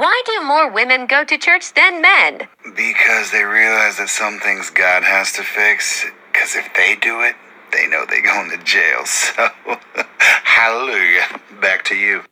Why do more women go to church than men? Because they realize that some things God has to fix. Because if they do it, they know they're going to jail. So, hallelujah. Back to you.